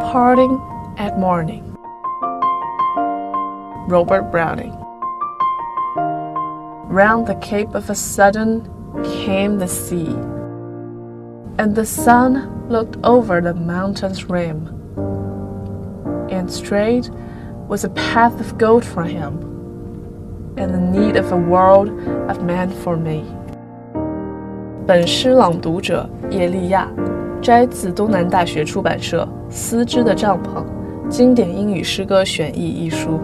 Parting at morning. Robert Browning. Round the cape of a sudden came the sea, and the sun looked over the mountain's rim, and straight was a path of gold for him, and the need of a world of men for me. 本诗朗读者叶利亚， 摘自东南大学出版社《丝织的帐篷：经典英语诗歌选译》一书。